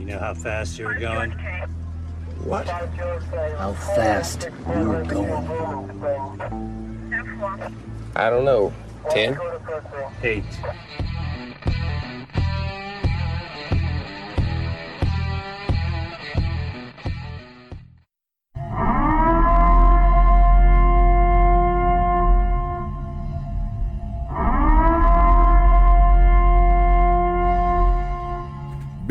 You know how fast you were going? What? How fast you were going? I don't know. Ten? Eight.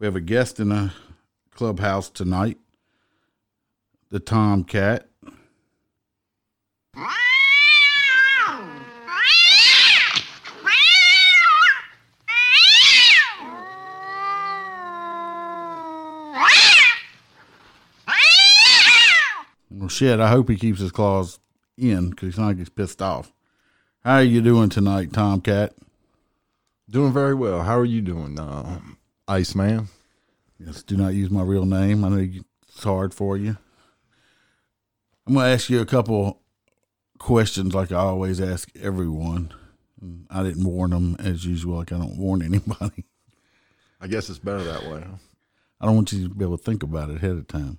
We have a guest in the clubhouse tonight, the Tomcat. Well, shit, I hope he keeps his claws in because he's not gets pissed off. How are you doing tonight, Tomcat? Doing very well. How are you doing, uh, Iceman? Yes, do not use my real name. I know you- it's hard for you. I'm going to ask you a couple questions like I always ask everyone. I didn't warn them as usual, like I don't warn anybody. I guess it's better that way. Huh? I don't want you to be able to think about it ahead of time.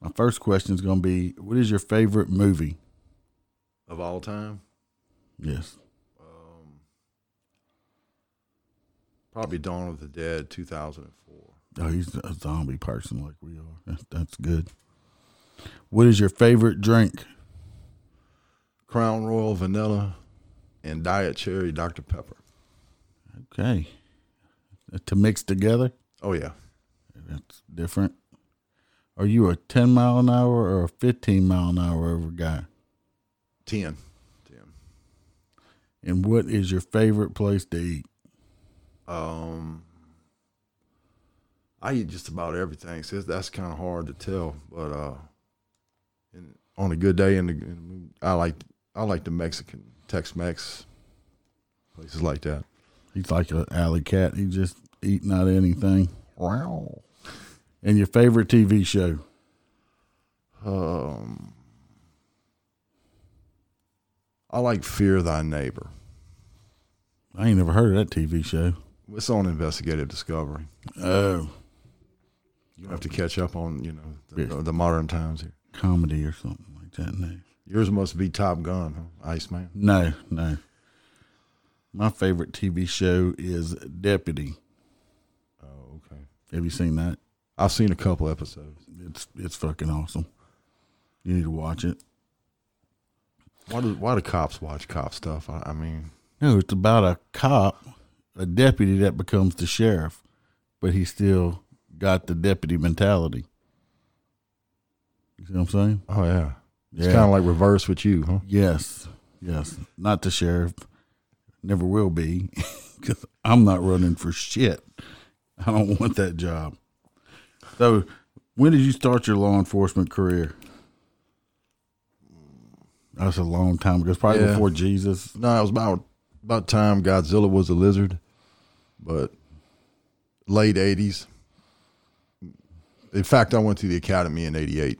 My first question is going to be What is your favorite movie? Of all time, Yes. Probably Dawn of the Dead, 2004. Oh, he's a zombie person like we are. That's, that's good. What is your favorite drink? Crown Royal Vanilla and Diet Cherry Dr. Pepper. Okay. To mix together? Oh, yeah. That's different. Are you a 10 mile an hour or a 15 mile an hour over guy? 10. 10. And what is your favorite place to eat? Um, I eat just about everything. So that's kind of hard to tell. But uh, in, on a good day, in the, in the I like I like the Mexican Tex-Mex places like that. He's like an alley cat. He just eat not anything. Wow. And your favorite TV show? Um, I like Fear Thy Neighbor. I ain't never heard of that TV show. It's on Investigative Discovery. Oh, You have to catch up on you know the, Yeah. the modern times here. comedy or something like that. No, Yours must be Top Gun, huh? Iceman. no, no. My favorite TV show is Deputy. Oh, okay. Have you seen that? I've seen a couple episodes. It's it's fucking awesome. You need to watch it. Why do why do cops watch cop stuff? I, I mean, No, it's about a cop, a deputy that becomes the sheriff, but he still got the deputy mentality. You see what I'm saying? oh yeah, it's Yeah. kind of like reverse with you, huh? Yes, yes. Not the sheriff. Never will be, because I'm not running for shit. I don't want that job. So, when did you start your law enforcement career? That's a long time ago. It's probably Yeah. before Jesus. No, it was about about time Godzilla was a lizard, but late '80s. In fact, I went to the academy in '88.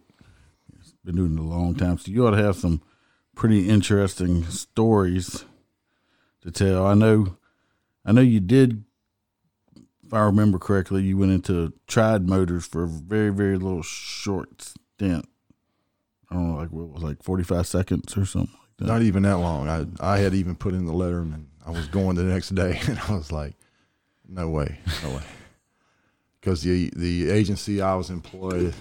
Been doing it a long time. So you ought to have some pretty interesting stories to tell. I know, I know you did. If I remember correctly, you went into Tried Motors for a very, very little short stint. I don't know, like what was like forty five seconds or something like that. Not even that long. I I had even put in the letter, and I was going the next day, and I was like, no way, no way, because the the agency I was employed,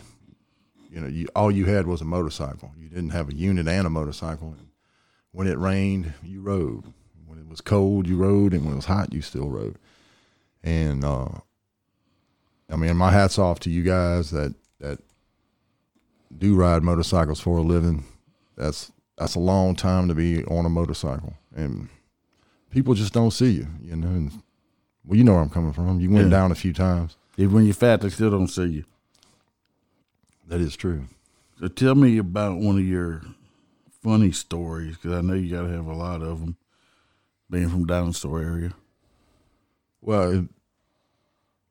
you know, you, all you had was a motorcycle. You didn't have a unit and a motorcycle. And when it rained, you rode. When it was cold, you rode, and when it was hot, you still rode. And uh, I mean, my hats off to you guys that that do ride motorcycles for a living. That's that's a long time to be on a motorcycle, and people just don't see you. You know, and, well, you know where I'm coming from. You went Yeah. down a few times. Even when you're fat, they still don't see you. That is true. So tell me about one of your funny stories, because I know you got to have a lot of them. Being from dinosaur area. Well, it,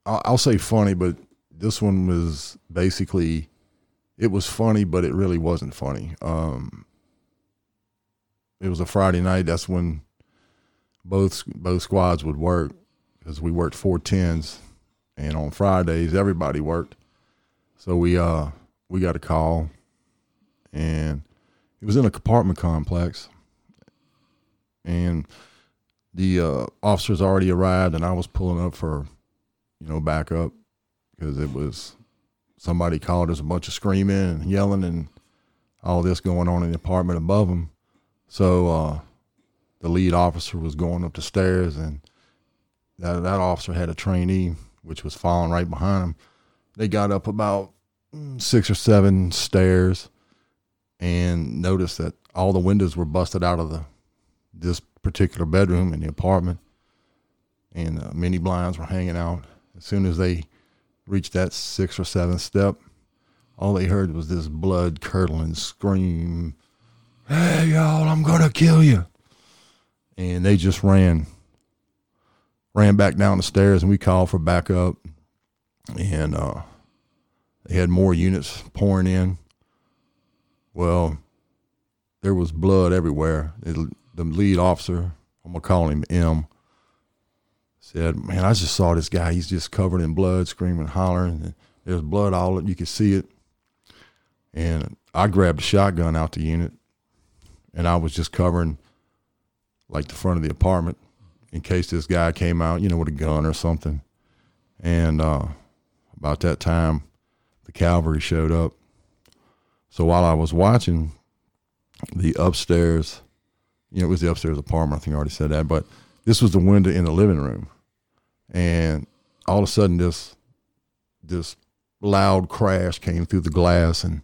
I'll, I'll say funny, but this one was basically it was funny, but it really wasn't funny. Um, it was a Friday night. That's when both both squads would work because we worked four tens, and on Fridays everybody worked. So we uh we got a call, and it was in a apartment complex, and the uh, officers already arrived, and I was pulling up for, you know, backup because it was somebody called. There's a bunch of screaming and yelling and all this going on in the apartment above them. So uh, the lead officer was going up the stairs, and that that officer had a trainee which was following right behind him. They got up about mm, six or seven stairs and noticed that all the windows were busted out of the this particular bedroom in the apartment, and uh, many blinds were hanging out. As soon as they reached that six or seventh step, all they heard was this blood curdling scream, "Hey y'all, I'm gonna kill you!" And they just ran, ran back down the stairs, and we called for backup, and uh, they had more units pouring in. Well, there was blood everywhere. It, the lead officer, I'm gonna call him M, said, "Man, I just saw this guy. He's just covered in blood, screaming, hollering. And there's blood all you could see it." And I grabbed a shotgun out the unit, and I was just covering like the front of the apartment in case this guy came out, you know, with a gun or something. And uh, about that time, the cavalry showed up. So while I was watching the upstairs, you know, it was the upstairs apartment. I think I already said that, but this was the window in the living room, and all of a sudden, this this loud crash came through the glass, and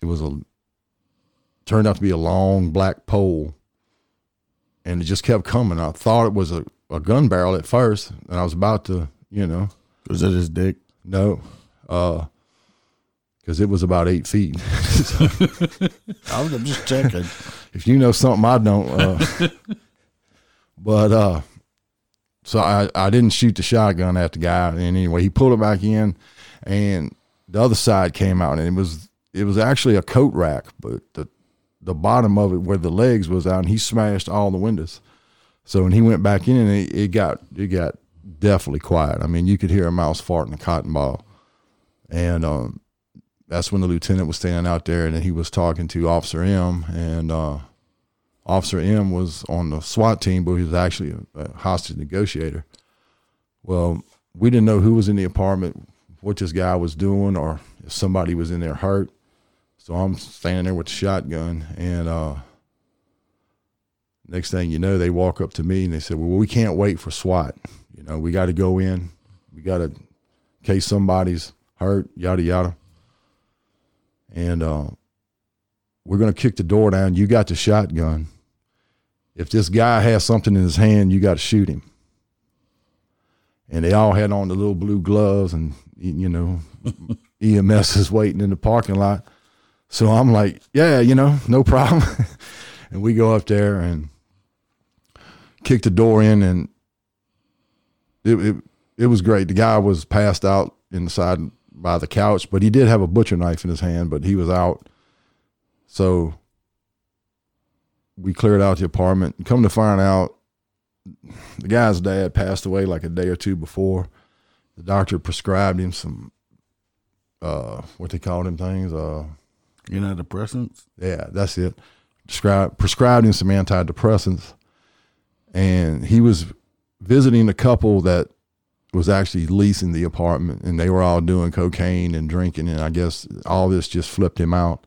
it was a turned out to be a long black pole, and it just kept coming. I thought it was a, a gun barrel at first, and I was about to, you know, Was it his dick? no, because it was about eight feet. I was I'm just checking. if you know something I don't. Uh, but uh, so I, I didn't shoot the shotgun at the guy. And anyway, he pulled it back in, and the other side came out, and it was it was actually a coat rack, but the the bottom of it where the legs was out, and he smashed all the windows. So when he went back in, and it, it got it got definitely quiet. I mean, you could hear a mouse farting a cotton ball, and um, that's when the lieutenant was standing out there, and he was talking to Officer M, and uh, Officer M was on the SWAT team, but he was actually a, a hostage negotiator. Well, we didn't know who was in the apartment, what this guy was doing, or if somebody was in there hurt. So I'm standing there with the shotgun, and uh, next thing you know, they walk up to me and they said, "Well, we can't wait for SWAT. You know, we got to go in. We got to, case somebody's hurt, yada yada." And uh, we're gonna kick the door down. You got the shotgun. If this guy has something in his hand, you got to shoot him. And they all had on the little blue gloves, and you know, EMS is waiting in the parking lot. So I'm like, yeah, you know, no problem. and we go up there and kick the door in, and it, it it was great. The guy was passed out inside by the couch, but he did have a butcher knife in his hand, but he was out. So we cleared out the apartment. Come to find out, the guy's dad passed away like a day or two before. The doctor prescribed him some uh, what they call them things. Uh, Antidepressants. yeah, that's it. Prescribed prescribed him some antidepressants, and he was visiting a couple that was actually leasing the apartment, and they were all doing cocaine and drinking, and I guess all this just flipped him out.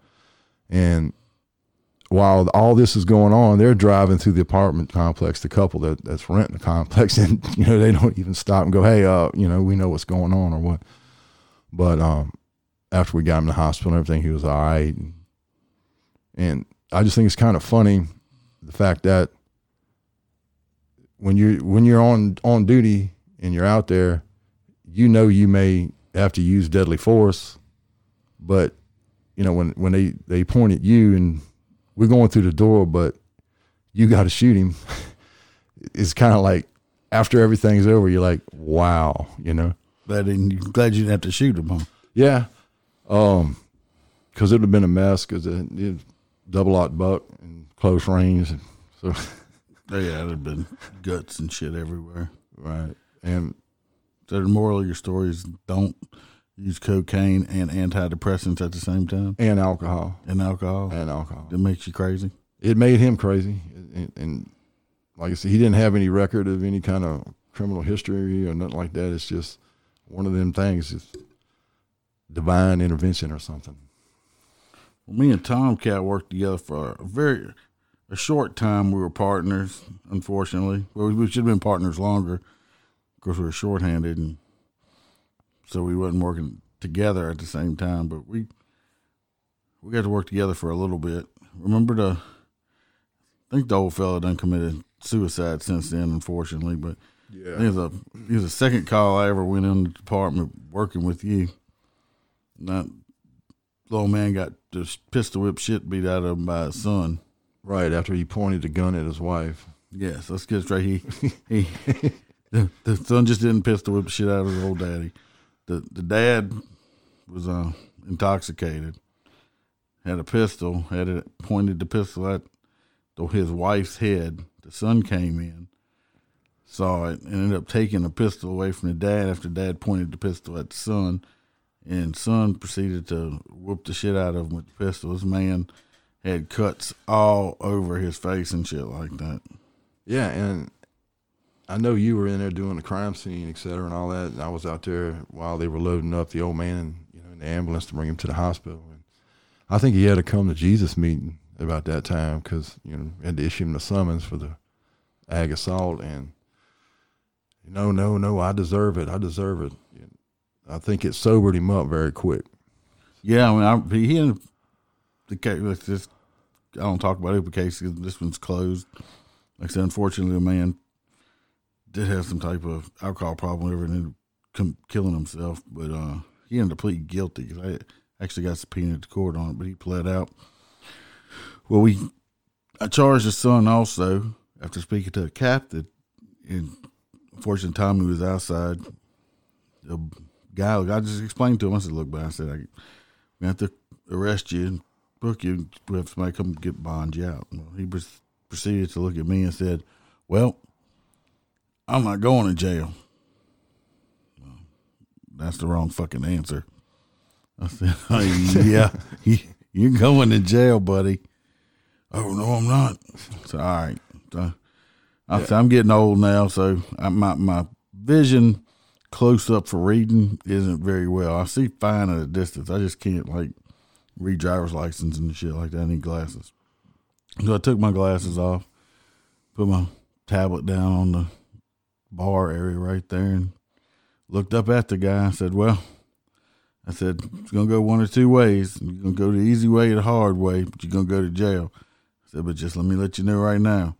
And while all this is going on, they're driving through the apartment complex. The couple that, that's renting the complex, and you know they don't even stop and go, "Hey, uh, you know, we know what's going on or what." But um, after we got him to the hospital and everything, he was all right. And, and I just think it's kind of funny the fact that when you when you're on on duty and you're out there, you know you may have to use deadly force, but you know when when they they point at you and we're going through the door, but you got to shoot him. it's kind of like after everything's over, you're like, wow, you know. Glad, glad you didn't have to shoot him, huh? Yeah, um, because it would have been a mess because it, it double locked buck and close range, And so Oh, yeah, there'd have been guts and shit everywhere. right and So the moral of your story is don't use cocaine and antidepressants at the same time and alcohol and alcohol. and alcohol. It makes you crazy. It made him crazy, and, and like I said, he didn't have any record of any kind of criminal history or nothing like that. It's just one of them things, just divine intervention or something. Well, me and Tomcat worked together for a very a short time. We were partners, unfortunately. Well, we should have been partners longer. because we were shorthanded, and so we wasn't working together at the same time. But we we got to work together for a little bit. Remember the? I think the old fella done committed suicide since then, unfortunately. But Yeah. he was a he was the second call I ever went in the department working with you. That little man got just pistol whip shit beat out of him by his son. Right after he pointed the gun at his wife. Yes, let's get straight. He he the, the son just didn't pistol whip shit out of his old daddy. The the dad was uh, intoxicated, had a pistol, had it pointed the pistol at the, his wife's head. The son came in, saw it, and ended up taking the pistol away from the dad after dad pointed the pistol at the son. And son proceeded to whoop the shit out of him with the pistol. This man had cuts all over his face and shit like that. Yeah, and I know you were in there doing the crime scene, et cetera, and all that. And I was out there while they were loading up the old man, you know, in the ambulance to bring him to the hospital. And I think he had to come to Jesus meeting about that time because you know had to issue him the summons for the ag assault. And no, no, no, I deserve it. I deserve it. I think it sobered him up very quick. Yeah, I mean, I, he up- the case. Let's just I don't talk about it because this one's closed. Like I said, unfortunately, the man did have some type of alcohol problem, and ended up killing himself. But uh, he ended up pleading guilty. I actually got subpoenaed to court on it, but he pled out. Well, we I charged his son also after speaking to a captain. And unfortunately, Tommy was outside. The guy, I just explained to him. I said, "Look, but I said I we have to arrest you and book you. We have somebody come get bond you out." Well, he pres- proceeded to look at me and said, "Well, I'm not going to jail." Well, that's the wrong fucking answer. I said, "Yeah, you- you're going to jail, buddy." Oh no, I'm not. So all right. So, I said, I'm getting old now, so I, my my vision close up for reading isn't very well. I see fine at a distance. I just can't like read driver's license and shit like that. I need glasses. So I took my glasses off, put my tablet down on the bar area right there, and looked up at the guy. I said, "Well." I said, it's going to go one or two ways. You're going to go the easy way or the hard way, but you're going to go to jail. I said, but just let me let you know right now.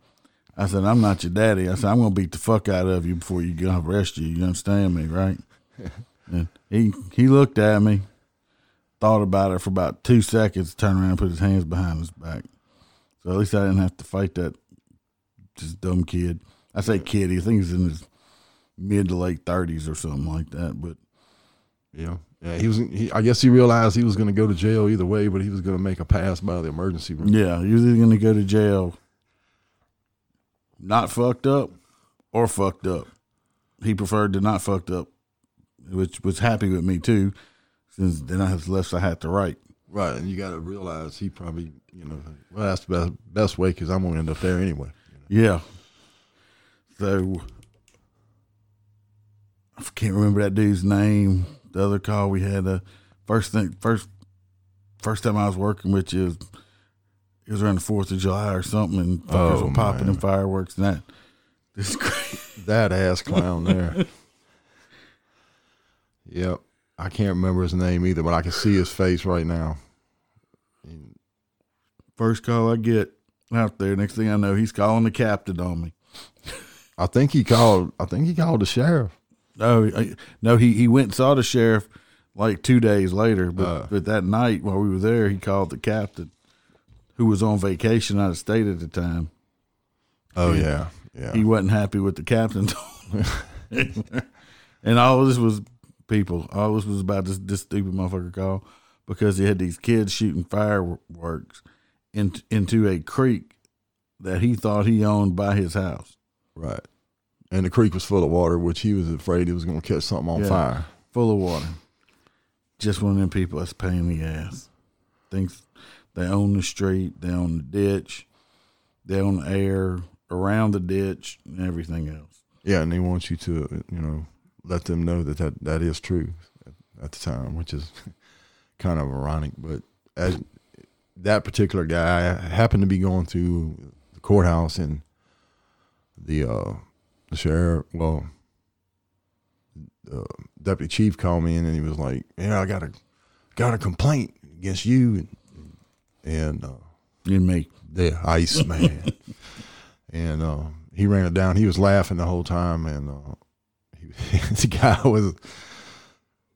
I said, I'm not your daddy. I said, I'm going to beat the fuck out of you before you get arrest you. You understand me, right? and he, he looked at me, thought about it for about two seconds, turned around and put his hands behind his back. So at least I didn't have to fight that just dumb kid. I say kid, I think he's in his mid to late 30s or something like that. But yeah, yeah, he was. He, I guess he realized he was going to go to jail either way, but he was going to make a pass by the emergency room. Yeah, you're either going to go to jail not fucked up or fucked up. He preferred to not fucked up, which was happy with me too. since then I have less I had to write. Right, and you got to realize he probably, you know, well, that's the best, best way because I'm going to end up there anyway. Yeah. So I can't remember that dude's name. The other call we had, uh, first thing, first, first time I was working with you, it was around the Fourth of July or something, and fuckers Oh, were popping and fireworks and that. This is. That ass clown there. yep, I can't remember his name either, but I can see his face right now. First call I get out there. Next thing I know, he's calling the captain on me. I think he called. I think he called the sheriff. No, I- no, he he went and saw the sheriff like two days later, but Uh. but that night while we were there, he called the captain, who was on vacation out of state at the time. Oh yeah, yeah. He wasn't happy with the captain, and all this was people. All this was about this this stupid motherfucker call because he had these kids shooting fireworks in, into a creek that he thought he owned by his house. right. And the creek was full of water, which he was afraid he was going to catch something on Yeah. fire. full of water. Just one of them people that's pain in the ass. Thinks they own the street, they own the ditch, they own the air around the ditch, and everything else. Yeah, and they want you to, you know, let them know that that, that is true at, at the time, which is kind of ironic. But as that particular guy happened to be going through the courthouse, and the uh, the sheriff, well, the deputy chief called me in, and he was like, "Yeah, I got a got a complaint against you," and, and uh, And me. the ice man. and uh, he ran it down. He was laughing the whole time, and uh, he, the guy was.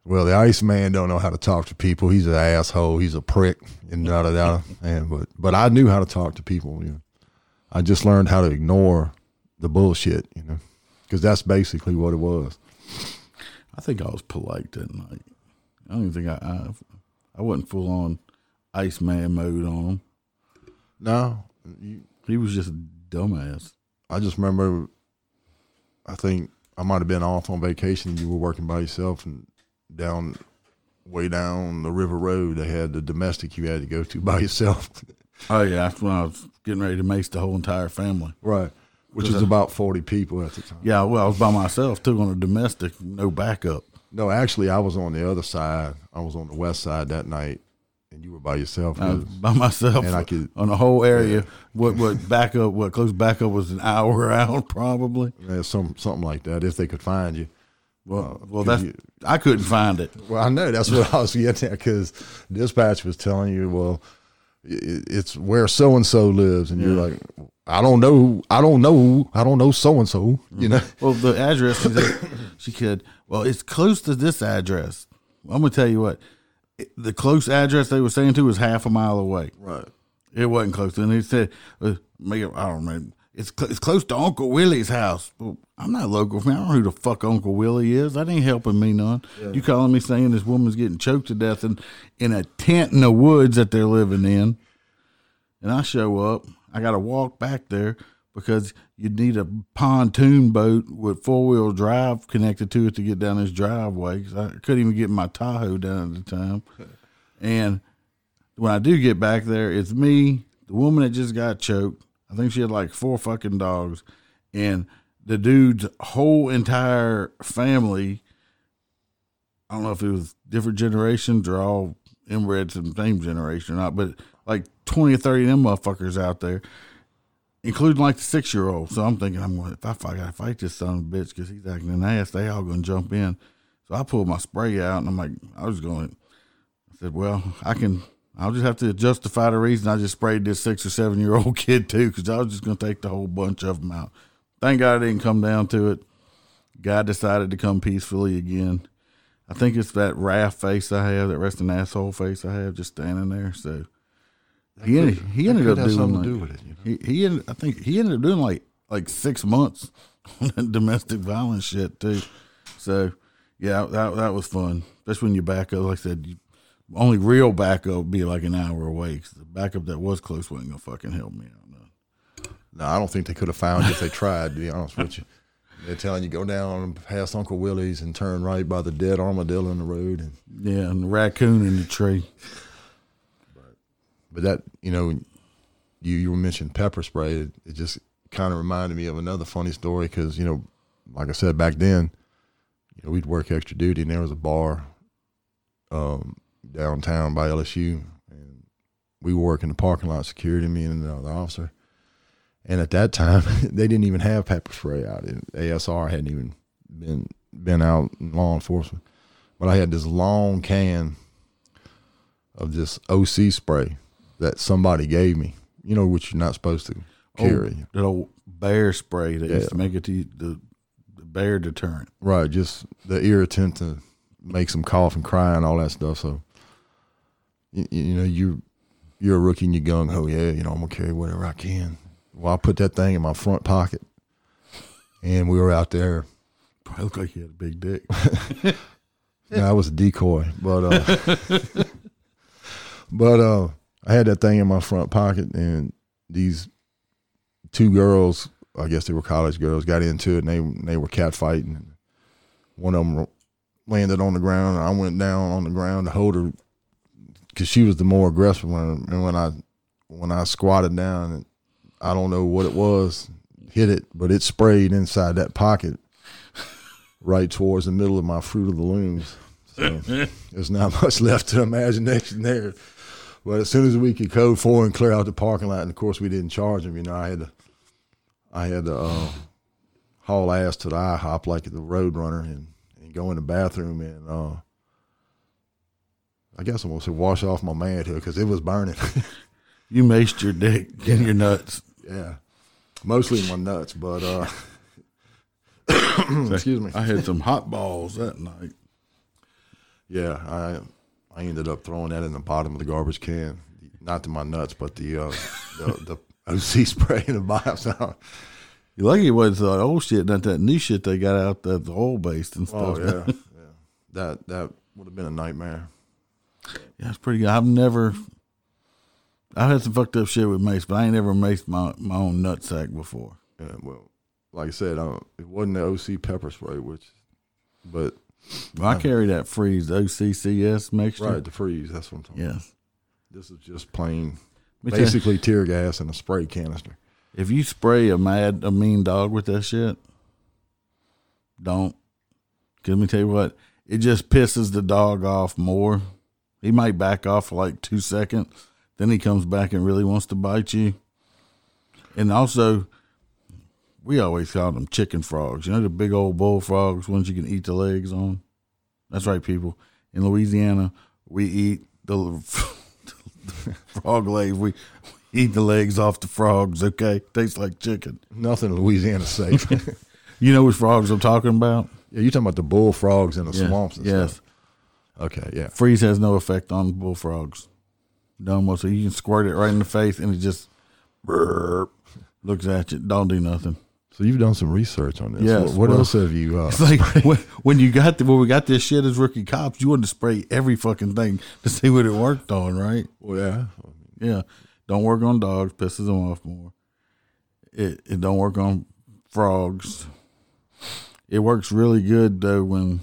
Well, the ice man don't know how to talk to people. He's an asshole. He's a prick, and da da da. And but but I knew how to talk to people. You know, I just learned how to ignore the bullshit. You know, because that's basically what it was. I think I was polite that night. I don't even think I I, I wasn't full on Iceman mode on him. No, you, He was just a dumbass. I just remember. I think I might have been off on vacation. You were working by yourself, and down, way down the river road, they had the domestic you had to go to by yourself. Oh yeah, that's when I was getting ready to mace the whole entire family. right, which was about forty people at the time. Yeah, well, I was by myself too on a domestic, no backup. No, actually, I was on the other side. I was on the west side that night, and you were by yourself. I was by myself And I could- on the whole area. What what backup? What close backup was an hour out probably. Yeah, some something like that. If they could find you. Well, uh, well, could that's you- I couldn't find it. Well, I know that's what I was getting at because dispatch was telling you, well, i- it's where so and so lives, and you're like, I don't know, I don't know, I don't know so and so, you mm-hmm. know. Well, the address she said she could. Well, it's close to this address. I'm gonna tell you what. The close address they were saying to was half a mile away. Right. It wasn't close. And they said, uh, I don't know. It's cl- it's close to Uncle Willie's house. Well, I'm not local. Man. I don't know who the fuck Uncle Willie is. That ain't helping me none. You calling me saying this woman's getting choked to death in, in a tent in the woods that they're living in. And I show up. I got to walk back there because you'd need a pontoon boat with four wheel drive connected to it to get down this driveway. 'cause I couldn't even get my Tahoe down at the time. And when I do get back there, it's me, the woman that just got choked. I think she had like four fucking dogs, and the dude's whole entire family. I don't know if it was different generations or all inbred to the same generation or not, but like 20 or 30 of them motherfuckers out there, including like the six year old. So I'm thinking, I'm going, if I fight, I gotta fight this son of a bitch because he's acting an ass, they all to jump in. So I pulled my spray out and I'm like, I was going, I said, well, I can, I'll just have to justify the reason I just sprayed this six or seven year old kid too, because I was just to take the whole bunch of them out. Thank God it didn't come down to it. God decided to come peacefully again. I think it's that wrath face I have, that resting asshole face I have, just standing there. So he ended, he ended up doing something like, to do with it, you know? he, he ended, I think he ended up doing like like six months on that domestic violence shit too. So yeah, that that was fun. Especially when you back up. Like I said, you, only real backup would be like an hour away. 'cause the backup that was close wasn't gonna fucking help me out. No. No, I don't think they could have found you if they tried. To be honest with you, They're telling you go down past Uncle Willie's and turn right by the dead armadillo in the road. And Yeah, and the raccoon in the tree. But that you know, you you mentioned pepper spray. It, it just kind of reminded me of another funny story because you know, like I said back then, you know, we'd work extra duty and there was a bar, um, downtown by LSU, and we were working the parking lot security. Me and the, the officer, and at that time they didn't even have pepper spray out. ASR hadn't even been been out in law enforcement, but I had this long can of this OC spray that somebody gave me. You know, which you're not supposed to carry. Oh, that old bear spray that used to make it the, the, the bear deterrent. Right, just the irritant to make them cough and cry and all that stuff. So, you, you know, you you're a rookie and you're gung ho. Yeah, you know, I'm gonna carry whatever I can. Well, I put that thing in my front pocket, and we were out there. Probably looked like he had a big dick. Yeah, I was a decoy, but uh, but uh, I had that thing in my front pocket, and these two girls, I guess they were college girls, got into it, and they they were catfighting. One of them landed on the ground, and I went down on the ground to hold her because she was the more aggressive one. And when I when I squatted down, and I don't know what it was, hit it, but it sprayed inside that pocket right towards the middle of my fruit of the looms. So there's not much left to imagination there. But as soon as we could code four and clear out the parking lot, and of course we didn't charge them, you know, I had to, I had to uh, haul ass to the IHOP like the road runner and, and go in the bathroom and uh, I guess I'm gonna say wash off my manhood because it was burning. You maced your dick and your nuts. yeah, mostly my nuts, but uh, excuse me. I had some hot balls that night. Yeah, I I ended up throwing that in the bottom of the garbage can. Not to my nuts, but the uh, the, the OC spray in the bottom. You're lucky it was uh, old shit, not that new shit they got out that's oil based and oh stuff. yeah, yeah. That that would have been a nightmare. Yeah, it's pretty good. I've never, I've had some fucked up shit with mace, but I ain't never maced my, my own nutsack before. Yeah, well, like I said, uh, it wasn't the OC pepper spray, which, but Well, I carry that freeze OCCS mixture. right the freeze. That's what I'm talking. about. Yes. This is just plain, basically tear gas in a spray canister. if you spray a mad, a mean dog with that shit, don't. let me tell you what, it just pisses the dog off more. He might back off for like two seconds, then he comes back and really wants to bite you. And also, we always call them chicken frogs. You know the big old bullfrogs, ones you can eat the legs on. That's right, people. In Louisiana, we eat the, frog legs. We, we eat the legs off the frogs. Okay, tastes like chicken. Nothing in Louisiana safe. You know which frogs I'm talking about? Yeah, you talking about the bullfrogs in the Yeah, swamps and yes. stuff. Okay, yeah. Freeze has no effect on bullfrogs. Dumb so you can squirt it right in the face and it just burp, looks at you. Don't do nothing. So you've done some research on this. Yes, What, what well- else have you? Uh, It's like when, you got the, when we got this shit as rookie cops, you wanted to spray every fucking thing to see what it worked on, right? well, yeah. Yeah. Don't work on dogs, pisses them off more. It it don't work on frogs. It works really good though when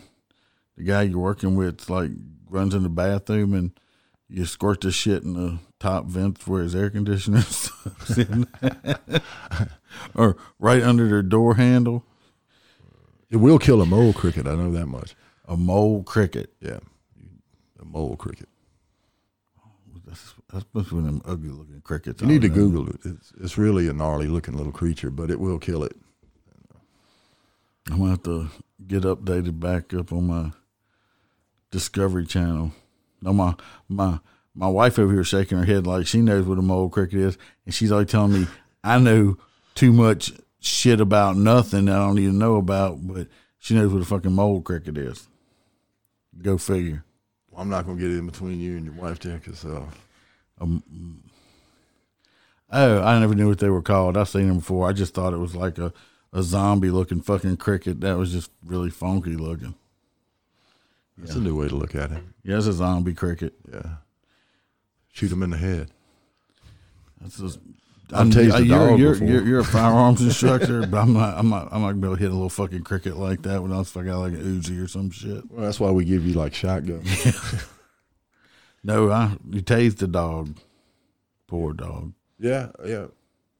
the guy you're working with like runs in the bathroom and you squirt the shit in the top vents where his air conditioner is. or right under their door handle. It will kill a mole cricket. I know that much. A mole cricket. Yeah, a mole cricket. That's, that's to be them ugly looking crickets. You need to know. Google it. It's, it's really a gnarly looking little creature, but it will kill it. I'm gonna have to get updated back up on my Discovery Channel. No, my my my wife over here shaking her head like she knows what a mole cricket is, and she's like telling me I know too much shit about nothing that I don't even know about, but she knows what a fucking mole cricket is. Go figure. Well, I'm not gonna get in between you and your wife there, because uh, Oh, I never knew what they were called. I've seen them before. I just thought it was like a, a zombie looking fucking cricket that was just really funky looking. that's a new way to look at it. Yeah, it's a zombie cricket. Yeah, shoot them in the head. That's just I've tased a you're, dog you're, before. you're, you're a firearms instructor, but I'm not. I'm not. I'm not gonna be able to hit a little fucking cricket like that when I was fucking like an Uzi or some shit. Well, that's why we give you like shotgun. No, I you tased the dog. Poor dog. yeah, yeah.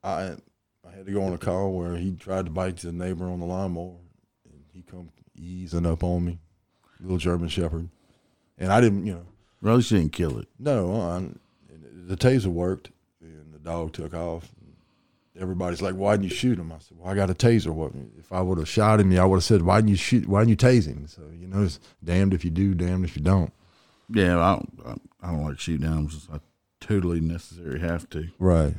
I I had to go on a call where he tried to bite the neighbor on the lawnmower, and he come easing up on me, little German Shepherd, and I didn't, you know, Well, at least you didn't kill it. no, I, the taser worked, dog took off. Everybody's like, "Why didn't you shoot him?" I said, "Well, I got a taser. What if I would have shot him? I would have said, "Why didn't you shoot? Why didn't you tase him?" So you know, it's damned if you do, damned if you don't. Yeah, I don't. I, don't like shoot downs. I totally necessary have to. Right.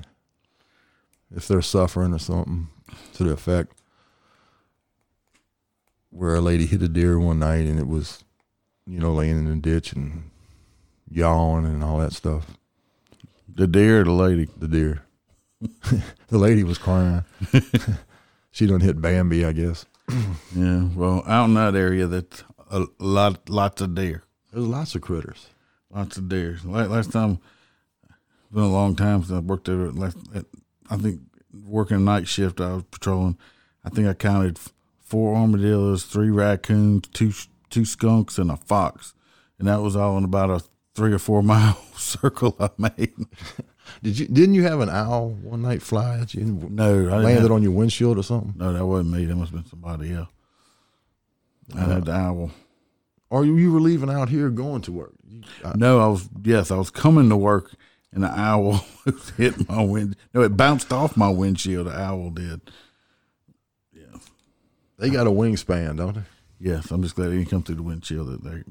If they're suffering or something to the effect where a lady hit a deer one night and it was, you know, laying in the ditch and yawning and all that stuff. The deer, or the lady. The deer. the lady was crying. she done hit Bambi, I guess. Yeah. Well, out in that area, that's a lot, lots of deer. There's lots of critters. Lots of deer. Last, last time, it's been a long time since I worked there. Last, at, I think working night shift, I was patrolling. I think I counted four armadillos, three raccoons, two two skunks, and a fox, and that was all in about a three or four mile circle I made. Did you didn't you have an owl one night fly at you No, I didn't landed have- on your windshield or something? No, that wasn't me. That must have been somebody else. I uh, had the owl. Or you, you were leaving out here going to work? You- I- No, I was yes, I was coming to work, and the owl hit my wind. No, it bounced off my windshield. The owl did. Yeah, they got a wingspan, don't they? Yes, I'm just glad he didn't come through the windshield. That they,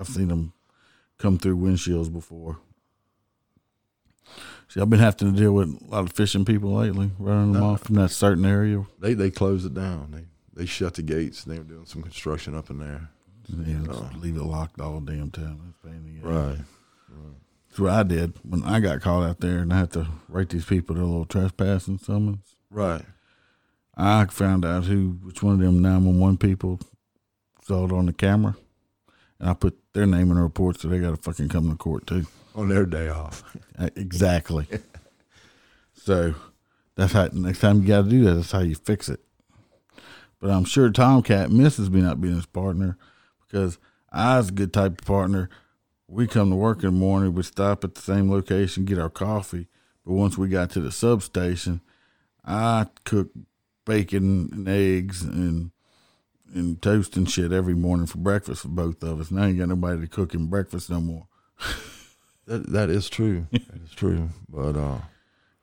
I've seen them come through windshields before. See, I've been having to deal with a lot of fishing people lately, running them off from that certain area. They they closed it down. They they shut the gates. They were doing some construction up in there. Yeah, uh, just leave it locked all damn time. That's a pain in. Right. That's what I did when I got caught out there, and I had to write these people their little trespassing summons. Right. I found out who, which one of them 911 people saw it on the camera, and I put their name in the report, so they got to fucking come to court too. On their day off. Uh, Exactly. so that's how next time you got to do that. That's how you fix it. But I'm sure Tomcat misses me not being his partner because I was a good type of partner. We come to work in the morning, we stop at the same location, get our coffee. But once we got to the substation, I cook bacon and eggs and and toast and shit every morning for breakfast for both of us. Now ain't got nobody to cook him breakfast no more. That that is true. that is true. But uh,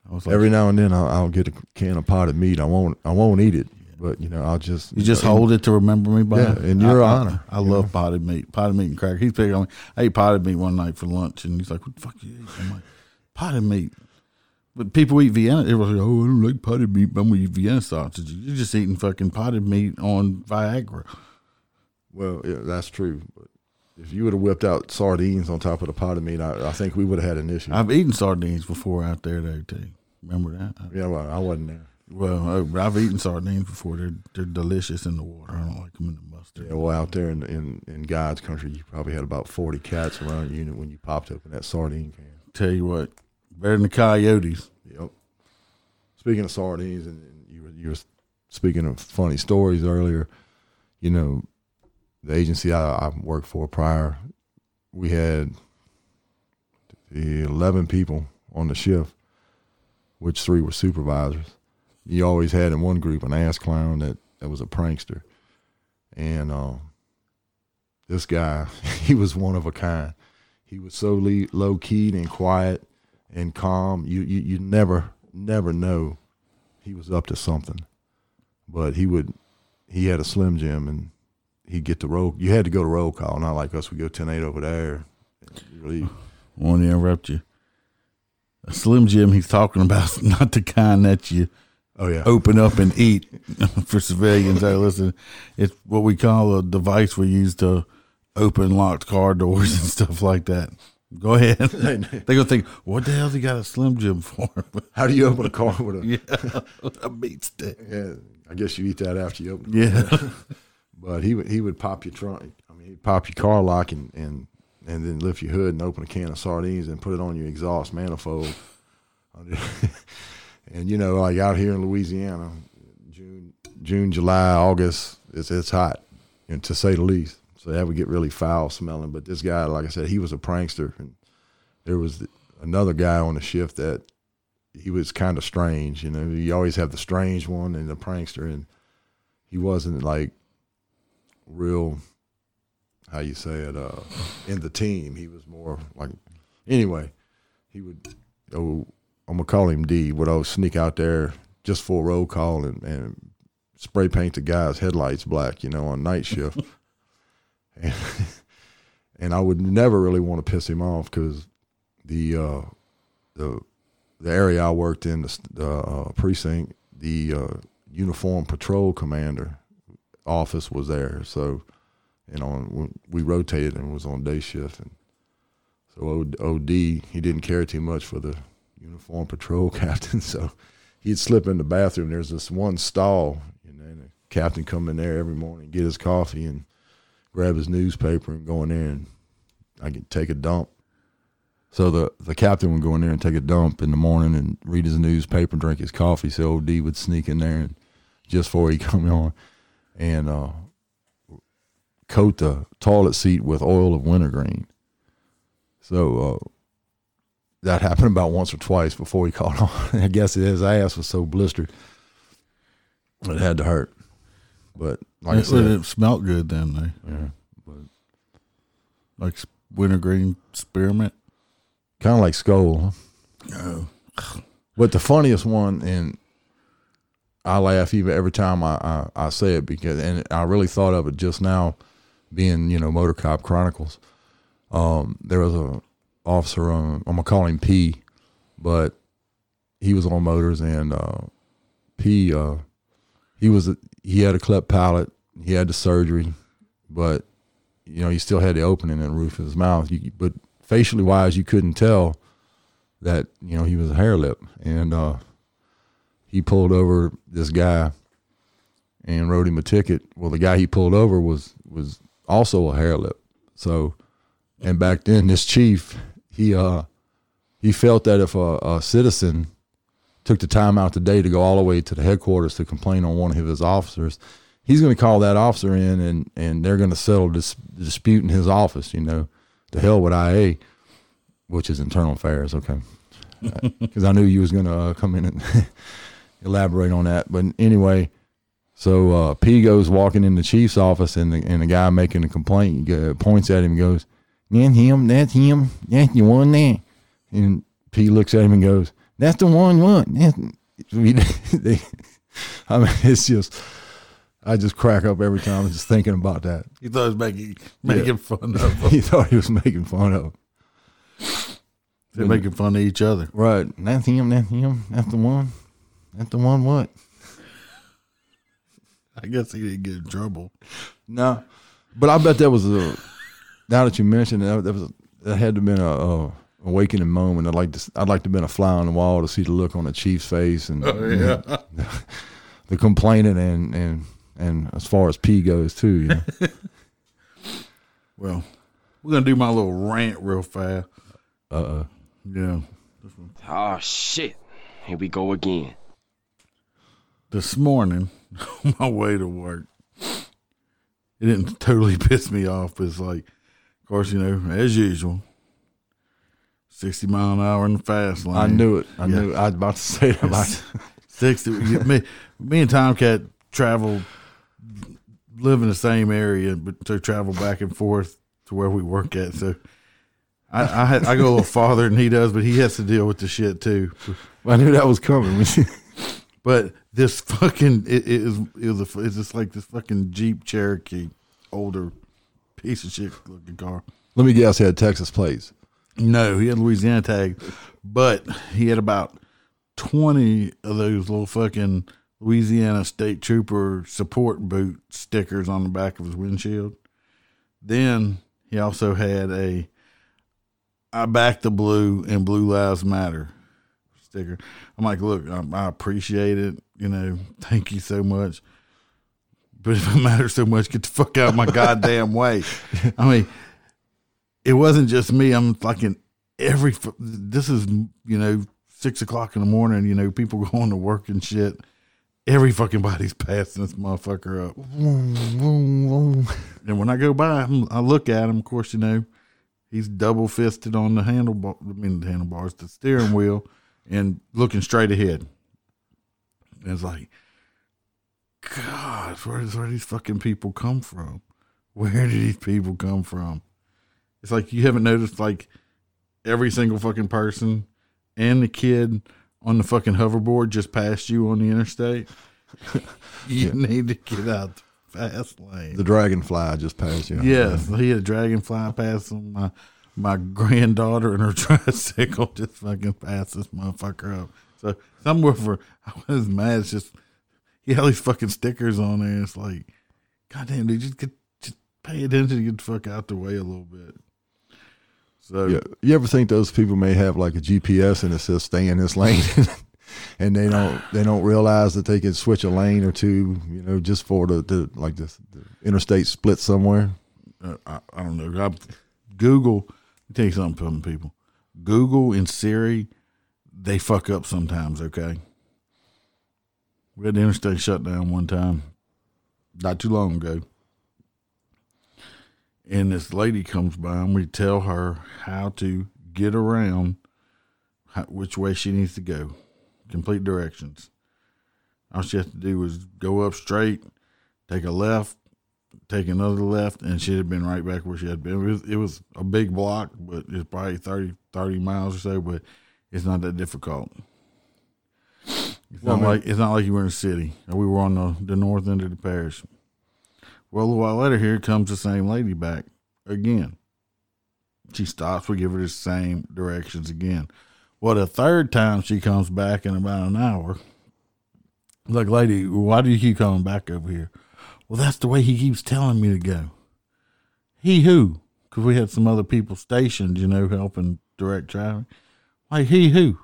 I was like, every now and then I'll, I'll get a can of potted meat. I won't I won't eat it, but you know I'll just You just hold it to remember me by. Yeah, in your I- I- honor, I, you love potted meat, potted meat and cracker. He's picking on. me. I ate potted meat one night for lunch, and he's like, "What the fuck you eat?" I'm like, "Potted meat." But people eat Vienna. Everyone's like, "Oh, I don't like potted meat. but I'm gonna eat Vienna sausage." You're just eating fucking potted meat on Viagra. Well, yeah, that's true. But if you would have whipped out sardines on top of the potted meat, I, I think we would have had an issue. I've eaten sardines before out there though too. Remember that? yeah, well, I wasn't there. Well, I've eaten sardines before. They're they're delicious in the water. I don't like them in the mustard. Yeah, well, out there in, in in God's country, you probably had about forty cats around you unit when you popped open that sardine can. Tell you what, better than the coyotes. Speaking of sardines, and, and you were you were speaking of funny stories earlier. You know, the agency I, I worked for prior, we had eleven people on the shift, which three were supervisors. You always had in one group an ass clown that, that was a prankster, and um, this guy, he was one of a kind. He was so le- low keyed and quiet and calm. You, you you never never know he was up to something. But he would he had a slim jim and he'd get the roll. You had to go to roll call, not like us. We go ten eight over there. Really, I want to interrupt you. A Slim Jim he's talking about not the kind that you oh yeah, open up and eat for civilians. Hey, listen, it's what we call a device we use to open locked car doors and stuff like that. Go ahead. They're gonna think, what the hell's he got a Slim Jim for? How do you open a car with a? yeah, a meat stick. Yeah, I guess you eat that after you open. it. Yeah, But he would he would pop your trunk. I mean, he'd pop your car lock and and and then lift your hood and open a can of sardines and put it on your exhaust manifold. And you know, like out here in Louisiana, June, June, July, August, it's it's hot, and to say the least. So that would get really foul smelling. But this guy, like I said, he was a prankster, and there was another guy on the shift that he was kind of strange. You know, you always have the strange one and the prankster, and he wasn't like real. How you say it? Uh, in the team, he was more like. Anyway, he would. Oh, I'm gonna call him D. Would always sneak out there just for a roll call and, and spray paint the guy's headlights black. You know, on night shift. And, and I would never really want to piss him off because the uh, the the area I worked in, the, uh, precinct, the uh, uniform patrol commander office was there. So, you know, we rotated and was on day shift, and so OD he didn't care too much for the uniform patrol captain. So he'd slip in the bathroom. There's this one stall, and the captain come in there every morning, get his coffee, and grab his newspaper and go in there and I could take a dump so the the captain would go in there and take a dump in the morning and read his newspaper, and drink his coffee. So OD would sneak in there and just before he come on and uh, coat the toilet seat with oil of wintergreen. So uh, that happened about once or twice before he caught on. I guess his ass was so blistered it had to hurt. But like it, I said, it smelled good then, though. yeah, but Like wintergreen spearmint. kind of like Skoal. Huh? Oh. But the funniest one, and I laugh even every time I, I, I say it because, and I really thought of it just now, being you know Motor Cop Chronicles. Um, there was a officer on, I'm gonna call him P, but he was on motors and uh, P, uh, he was he had a cleft palate, he had the surgery, but you know he still had the opening in the roof of his mouth. You, but facially wise, you couldn't tell that you know he was a hair lip, and uh, he pulled over this guy and wrote him a ticket. Well, the guy he pulled over was was also a hair lip. So, and back then, this chief he uh he felt that if a, a citizen took the time out today to go all the way to the headquarters to complain on one of his officers, he's going to call that officer in and and they're going to settle this dispute in his office. You know, to hell with IA, which is internal affairs. Okay, because I knew you was going to uh, come in and elaborate on that. But anyway, so uh, P goes walking in the chief's office, and the and the guy making the complaint uh, points at him and goes, "That's him. That's him. That's the one there." And P looks at him and goes, "That's the one. That's, they, I mean, it's just." I just crack up every time just thinking about that. He thought he was making making fun of them. he thought he was making fun of. They're making fun of each other. Right. That's him. That's him. That's the one. That's the one. What? I guess he didn't get in trouble. No. But I bet that was a. Now that you mentioned it, that, that was that had to have been a, a awakening moment. I'd like to. I'd like to have been a fly on the wall to see the look on the chief's face and yeah. the complaining and and and as far as P goes too. You know? Well, we're gonna do my little rant real fast. uh. uh Yeah. Oh shit. Here we go again. This morning, on my way to work, it didn't totally piss me off. It's like, of course, you know, as usual, sixty mile an hour in the fast lane. I knew it. I Yeah. knew. It. I was about to say that. About, Sixty. me, me and Tomcat travel, live in the same area, but to travel back and forth to where we work at. So. I I, had, I go a little farther than he does, but he has to deal with the shit too. I knew that was coming. But this fucking it, it is it was a, it's just like this fucking Jeep Cherokee, older piece of shit looking car. Let me guess. He had Texas plates. No, he had Louisiana tag, but he had about twenty of those little fucking Louisiana State Trooper support boot stickers on the back of his windshield. Then he also had a I back the blue and blue lives matter sticker. I'm like, look, I, I appreciate it. You know, thank you so much. But if it matters so much, get the fuck out of my goddamn way. I mean, it wasn't just me. I'm fucking every. This is you know six o'clock in the morning. You know, people going to work and shit. Every fucking body's passing this motherfucker up. And when I go by, I'm- I look at him. Of course, you know, he's double fisted on the handlebar. I mean, the handlebars, the steering wheel, and looking straight ahead. And it's like, God, where does where these fucking people come from? Where do these people come from? It's like you haven't noticed like every single fucking person and the kid on the fucking hoverboard just passed you on the interstate. you need to get out the fast lane. The dragonfly just passed you. Yes, he had a dragonfly pass him. My my granddaughter and her tricycle just fucking passed this motherfucker up. So somewhere for I was mad. It's just he had all these fucking stickers on there. It's like, goddamn, dude, just get just pay attention, to get the fuck out the way a little bit. So Yeah. You ever think those people may have like a GPS and it says stay in this lane, and they don't they don't realize that they can switch a lane or two, you know, just for the, the like the, the interstate split somewhere. uh, I, I don't know. I, Google, let me tell you something, some people. Google and Siri, they fuck up sometimes. Okay, we had the interstate shut down one time, not too long ago, and this lady comes by and we tell her how to get around, how, which way she needs to go, complete directions. All she has to do is go up straight, take a left, take another left, and she'd have been right back where she had been. It was, it was a big block, but it's probably 30, 30 miles or so, but it's not that difficult. It's Well, not man- like it's not like you were in a city. We were on the, the north end of the parish. Well, a while later, here comes the same lady back again. She stops. We give her the same directions again. Well, the third time she comes back in about an hour. Like, lady, why do you keep coming back over here? Well, that's the way he keeps telling me to go. He who? Because we had some other people stationed, you know, helping direct traffic. Like, he who?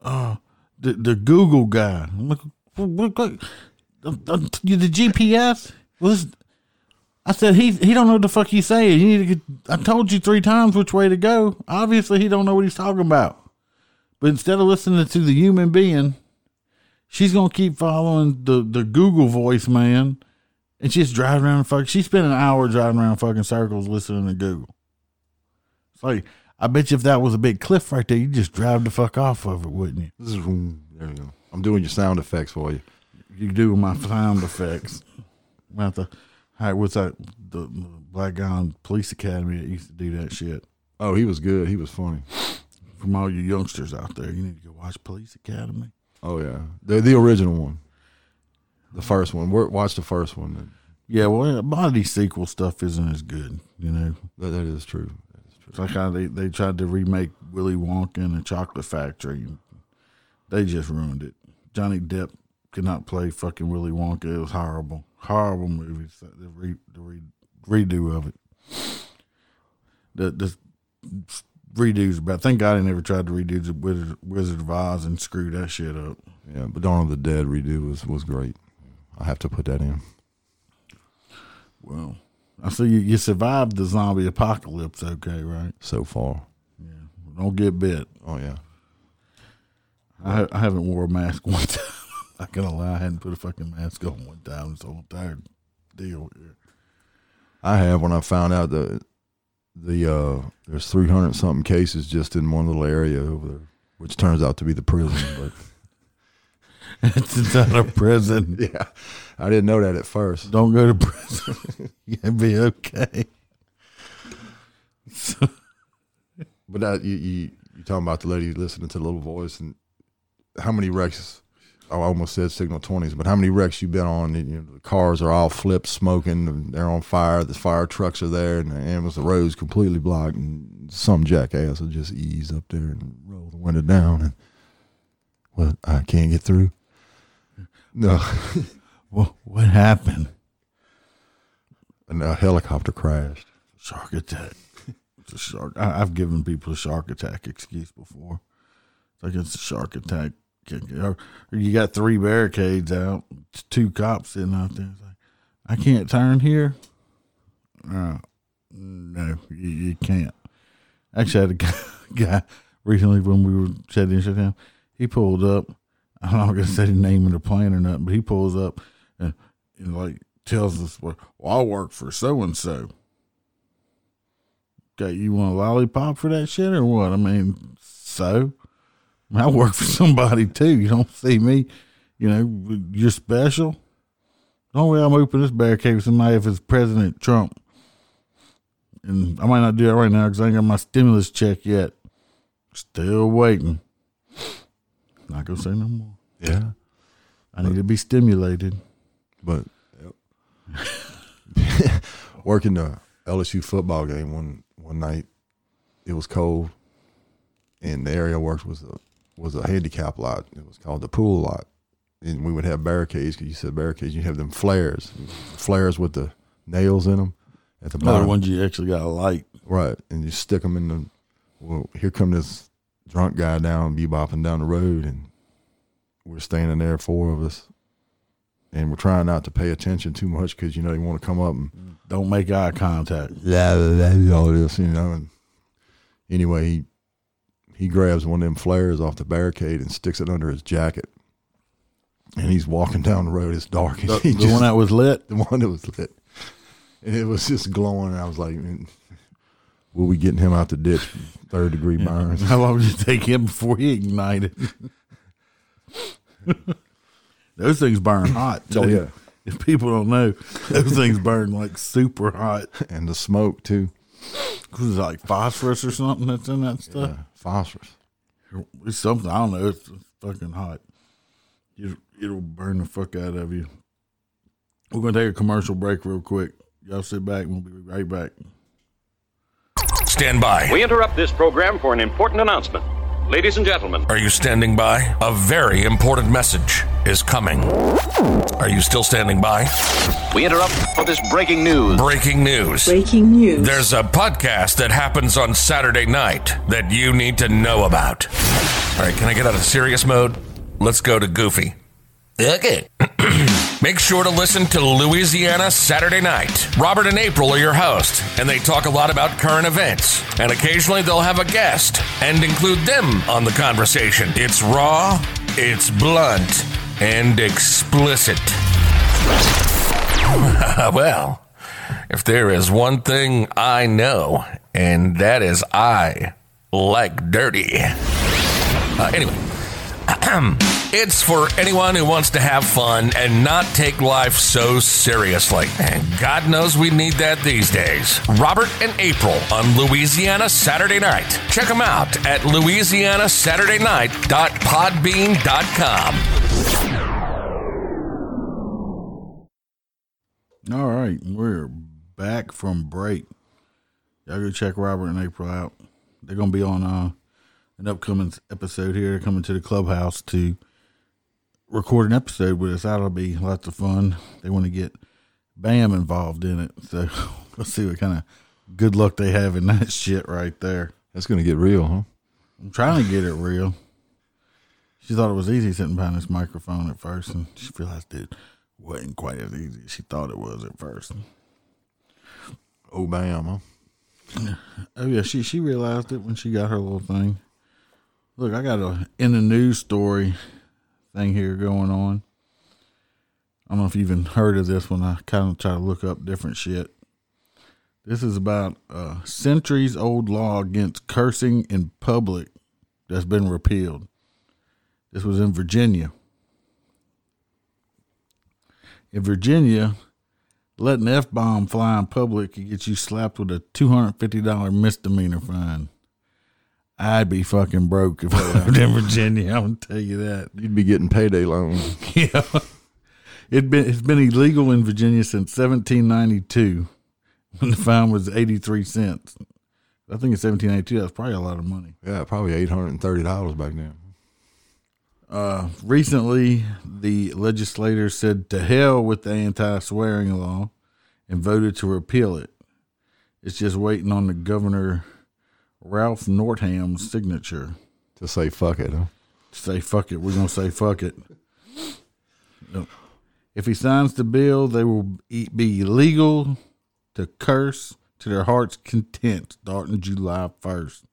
Uh, the, the Google guy. What? Uh, uh, you the GPS? Well, I said, he he don't know what the fuck he's saying. You need to get, I told you three times which way to go. Obviously, he don't know what he's talking about. But instead of listening to the human being, she's gonna keep following the the Google voice man, and she's driving around. The fuck, she spent an hour driving around fucking circles listening to Google. It's like I bet you if that was a big cliff right there, you'd just drive the fuck off of it, wouldn't you? This is mm, there you go. I'm doing your sound effects for you. You do my sound effects. About the, what's that? The, black guy on Police Academy that used to do that shit. Oh, he was good. He was funny. From all you youngsters out there, you need to go watch Police Academy. Oh yeah, the the original one, the first one. Wa- Watch the first one. Yeah, well, a lot of these sequel stuff isn't as good, you know. That, that is true. That is true. It's like how they, they tried to remake Willy Wonka and the Chocolate Factory. They just ruined it. Johnny Depp could not play fucking Willy Wonka. It was horrible. Horrible movie. So The, re, the re, redo of it. The, the redos, but thank God they never tried to redo the Wizard, Wizard of Oz and screw that shit up. Yeah, but Dawn of the Dead redo was was great. I have to put that in. Well, I see you, you survived the zombie apocalypse okay, right? So far. Yeah. Don't get bit. Oh yeah. I, I haven't wore a mask one time. Not gonna lie, I hadn't put a fucking mask on one time. This whole entire deal here. I have when I found out that the uh there's 300 something cases just in one little area over there, which turns out to be the prison. But it's not a prison. Yeah, I didn't know that at first. Don't go to prison. You'll be okay. So, But that you you you talking about the lady listening to the little voice and how many wrecks? I almost said signal twenties, but how many wrecks you been on? You know, the cars are all flipped, smoking. and They're on fire. The fire trucks are there, and the ambulance, the road's completely blocked. And some jackass will just ease up there and roll the window down. And well, I can't get through. No, what, what happened? and a helicopter crashed. Shark attack. It's a shark. I, I've given people a shark attack excuse before. It's like it's a shark attack. You got three barricades out, two cops sitting out there. Like, I can't turn here. Uh, no, you, you can't. Actually, I had a guy, guy recently when we were shutting shut down. He pulled up. I'm not gonna say the name of the plant or nothing, but he pulls up and, and like tells us, "Well, well I work for so and so." Okay, you want a lollipop for that shit or what? I mean, so I work for somebody too. You don't see me, you know, you're special. The only way I'm opening this barricade with somebody if it's President Trump. And I might not do that right now because I ain't got my stimulus check yet. Still waiting. Not gonna say no more. Yeah. I need to be stimulated. But working the LSU football game one one night, it was cold, and the area I worked was a was a handicap lot. It was called the pool lot, and we would have barricades. Cause you said barricades, you have them flares, flares with the nails in them at the Not the ones you actually got a light. Right, and you stick them in the. Well, here come this drunk guy down bebopping down the road, and we're standing there, four of us, and we're trying not to pay attention too much because you know they want to come up and Don't make eye contact. blah, blah, blah, all this, you know. And anyway, he he grabs one of them flares off the barricade and sticks it under his jacket, and he's walking down the road. It's dark, The, the just- one that was lit. the one that was lit. And it was just glowing. And I was like, "Man, will we getting him out the ditch? Third degree burns. How long did it take him before he ignited? those things burn hot. Oh, too. Oh, yeah. If people don't know, those things burn like super hot. And the smoke, too. Cause it's like phosphorus or something that's in that stuff. Yeah, phosphorus. It's something I don't know. It's fucking hot. It, it'll burn the fuck out of you. We're gonna take a commercial break real quick. Y'all sit back. and We'll be right back. Stand by. We interrupt this program for an important announcement. Ladies and gentlemen, Are you standing by? A very important message is coming. Are you still standing by? we interrupt for this breaking news. Breaking news. Breaking news. There's a podcast that happens on Saturday night that you need to know about. All right, can I get out of serious mode? Let's go to goofy. Okay. Make sure to listen to Louisiana Saturday Night. Robert and April are your hosts, and they talk a lot about current events. And occasionally they'll have a guest and include them on the conversation. It's raw, it's blunt, and explicit. well, if there is one thing I know, and that is I like dirty. Uh, anyway, it's for anyone who wants to have fun and not take life so seriously. And God knows we need that these days. Robert and April on Louisiana Saturday Night. Check them out at louisianasaturdaynight.podbean.com. All right, we're back from break. Y'all go check Robert and April out. They're gonna be on uh, an upcoming episode here. Coming to the clubhouse to record an episode with us. That'll be lots of fun. They want to get Bam involved in it, so we'll see what kind of good luck they have in that shit right there. That's going to get real, huh? I'm trying to get it real. She thought it was easy sitting behind this microphone at first, and she realized it wasn't quite as easy as she thought it was at first. Oh, bam, huh? Oh yeah, she she realized it when she got her little thing. Look, I got a in the news story thing here going on. I don't know if you even heard of this one. I kind of try to look up different shit. This is about a centuries old law against cursing in public that's been repealed. This was in Virginia. In Virginia, letting F bomb fly in public could get you slapped with a $250 misdemeanor fine. I'd be fucking broke if I lived in Virginia. I'm gonna tell you that. You'd be getting payday loans. Yeah. It been it's been illegal in Virginia since 1792 when the fine was 83 cents. I think in 1782 that's probably a lot of money. Yeah, probably $830 back then. Uh, recently, the legislators said to hell with the anti-swearing law and voted to repeal it. It's just waiting on the governor Ralph Northam's signature To say fuck it, huh? to say fuck it. We're gonna say fuck it. If he signs the bill, they will be illegal to curse to their heart's content starting July first.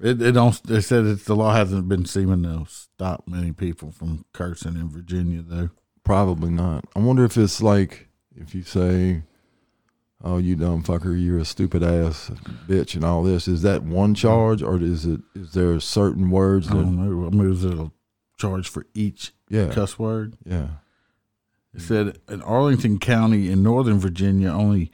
It, it don't. They said that the law hasn't been seeming to stop many people from cursing in Virginia, though. Probably not. I wonder if it's like if you say, "Oh, you dumb fucker, you're a stupid ass bitch," and all this. Is that one charge, or is it? Is there certain words I that? don't know. I mean, is it a charge for each Yeah. cuss word? Yeah. It said in Arlington County in Northern Virginia, only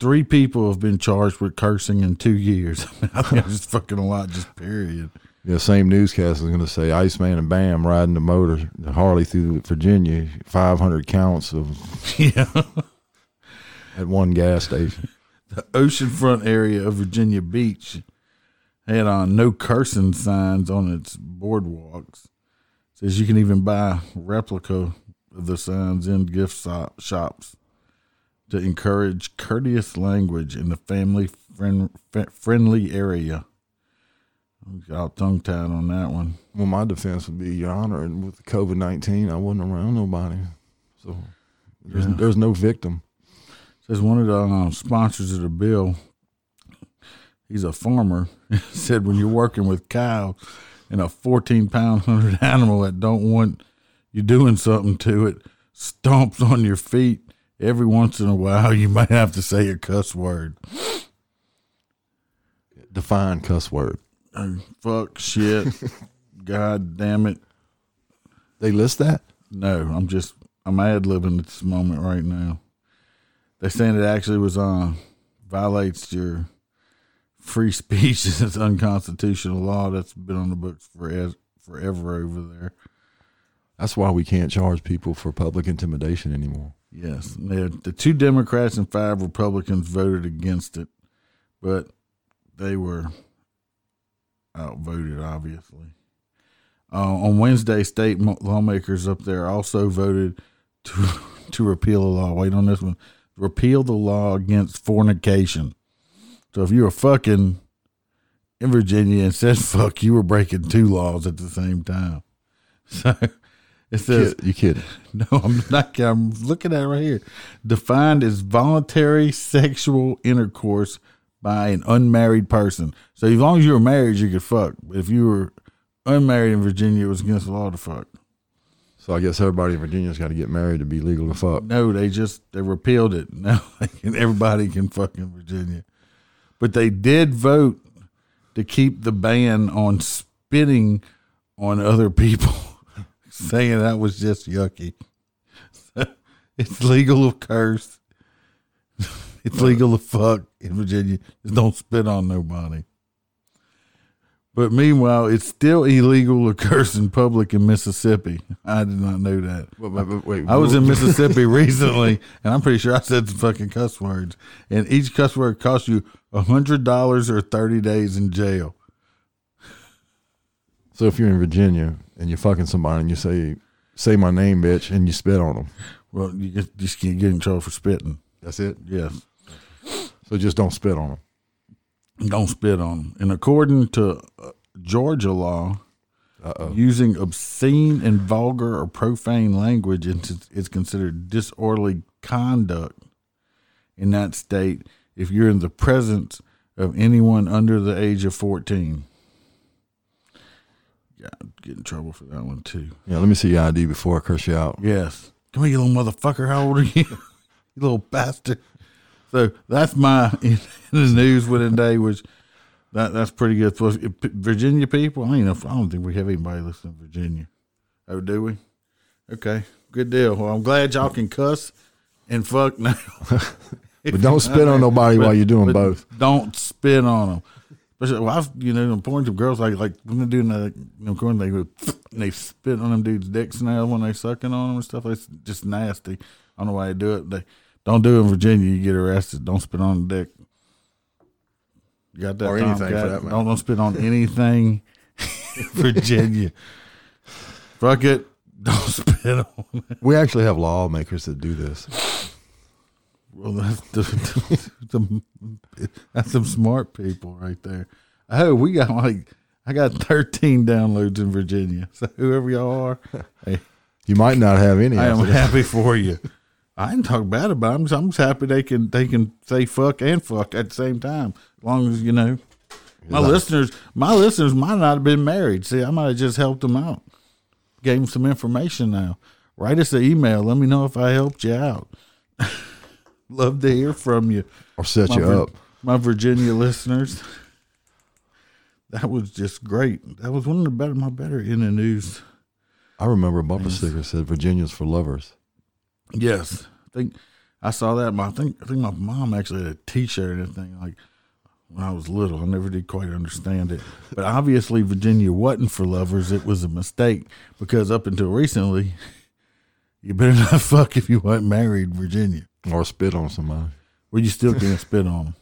three people have been charged with cursing in two years. I, mean, I think that's fucking a lot, just period. Yeah, same newscast is going to say Iceman and Bam riding the motor, the Harley through Virginia, 500 counts of Yeah. At one gas station. the oceanfront area of Virginia Beach had on no cursing signs on its boardwalks. Says you can even buy replica of the signs in gift so- shops to encourage courteous language in the family friend, f- friendly area. I got tongue tied on that one. Well, my defense would be, Your Honor, and with COVID 19, I wasn't around nobody. So there's, Yeah. there's no victim. Says one of the uh, sponsors of the bill, he's a farmer, said when you're working with cows and a 14 pound hundred animal that don't want you doing something to it stomps on your feet every once in a while, you might have to say a cuss word. Define cuss word. Fuck, shit, god damn it. They list that? No, I'm just I'm ad libbing at this moment right now. They're saying it actually was uh violates your free speech. it's unconstitutional law that's been on the books for forever over there. That's why we can't charge people for public intimidation anymore. Yes, the two Democrats and five Republicans voted against it, but they were outvoted, obviously. Uh, on Wednesday, state lawmakers up there also voted to to repeal a law. Wait on this one. Repeal the law against fornication. So if you were fucking in Virginia and said fuck, you were breaking two laws at the same time. So it says you kidding? no, I'm not. I'm looking at it right here. Defined as voluntary sexual intercourse by an unmarried person. So as long as you were married, you could fuck. But if you were unmarried in Virginia, it was against the law to fuck. So I guess everybody in Virginia's got to get married to be legal to fuck. No, they just they repealed it. Now everybody can fuck in Virginia. But they did vote to keep the ban on spitting on other people, saying that was just yucky. it's legal to curse. It's legal to fuck in Virginia. Just don't spit on nobody. But meanwhile, it's still illegal to curse in public in Mississippi. I did not know that. Wait, wait, wait, wait. I was in Mississippi recently, and I'm pretty sure I said some fucking cuss words. And each cuss word costs you a hundred dollars or thirty days in jail. So if you're in Virginia and you're fucking somebody and you say, say my name, bitch, and you spit on them, Well, you just, just can't get in trouble for spitting. that's it? Yes, So just don't spit on them. don't spit on them. And according to Georgia law, Uh-oh. using obscene and vulgar or profane language is, considered disorderly conduct in that state if you're in the presence of anyone under the age of 14. Yeah, I'd get in trouble for that one too. Yeah, let me see your ID before I curse you out. Yes. Come here, you little motherfucker. How old are you? you little bastard. So that's my in, the news within day was that that's pretty good. Plus, if P- Virginia people, I don't know. I don't think we have anybody listening in Virginia. Oh, do we? Okay, good deal. Well, I'm glad y'all can cuss and fuck now. But don't spit on nobody while you're doing both. Don't spit on them. But well, I've, you know, the point of girls like like when they're doing that, you know, going they go and they spit on them dudes' dicks now when they sucking on them and stuff. It's just nasty. I don't know why they do it. They don't do it in Virginia. You get arrested. Don't spit on the dick. Got that? Or anything for Got- that matter. Don't spit on anything. Virginia. Fuck it. Don't spit on. it. We actually have lawmakers that do this. Well, that's the, the, that's some smart people right there. Oh, we got like I got thirteen downloads in Virginia. So whoever y'all are, hey, You might not have any. I am happy for you. I didn't talk bad about them. Because I'm just happy they can they can say fuck and fuck at the same time, as long as you know My listeners, my listeners might not have been married. See, I might have just helped them out. Gave them some information now. Write us an email. Let me know if I helped you out. Love to hear from you. I'll set my you Vir- up. My Virginia listeners. That was just great. That was one of the better my better in the news. I remember a bumper sticker said Virginia's for lovers. Yes. I think I saw that. My, I think I think my mom actually had a T-shirt and everything like when I was little. I never did quite understand it, but obviously Virginia wasn't for lovers. It was a mistake because up until recently, you better not fuck if you weren't married, Virginia, Or spit on somebody. Well, you still can't spit on them.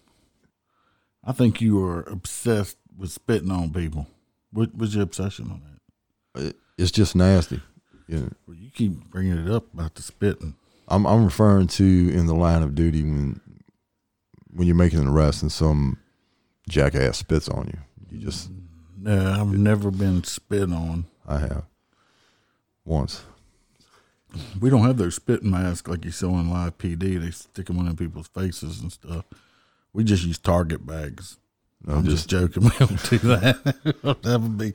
I think you are obsessed with spitting on people. What was your obsession on that? It- It's just nasty. You Well, you keep bringing it up about the spitting. I'm I'm referring to in the line of duty when when you're making an arrest and some jackass spits on you. You just No, I've never been spit on. I have once. We don't have those spitting masks like you saw in live PD. They stick them on in people's faces and stuff. We just use Target bags. No, I'm just, joking. We don't do that. that would be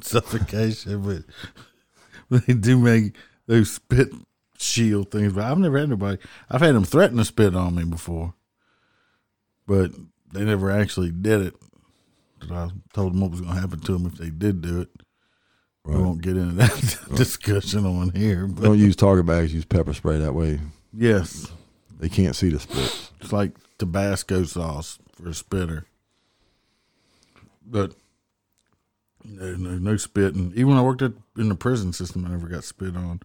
suffocation, but they do make those spit shield things. But I've never had nobody. I've had them threaten to spit on me before, but they never actually did it. I told them what was going to happen to them if they did do it. We won't get into that discussion on here. But Don't use target bags. Use pepper spray. That way yes, they can't see the spit. It's like Tabasco sauce for a spitter. But no, no, no spitting. Even when I worked at, in the prison system, I never got spit on,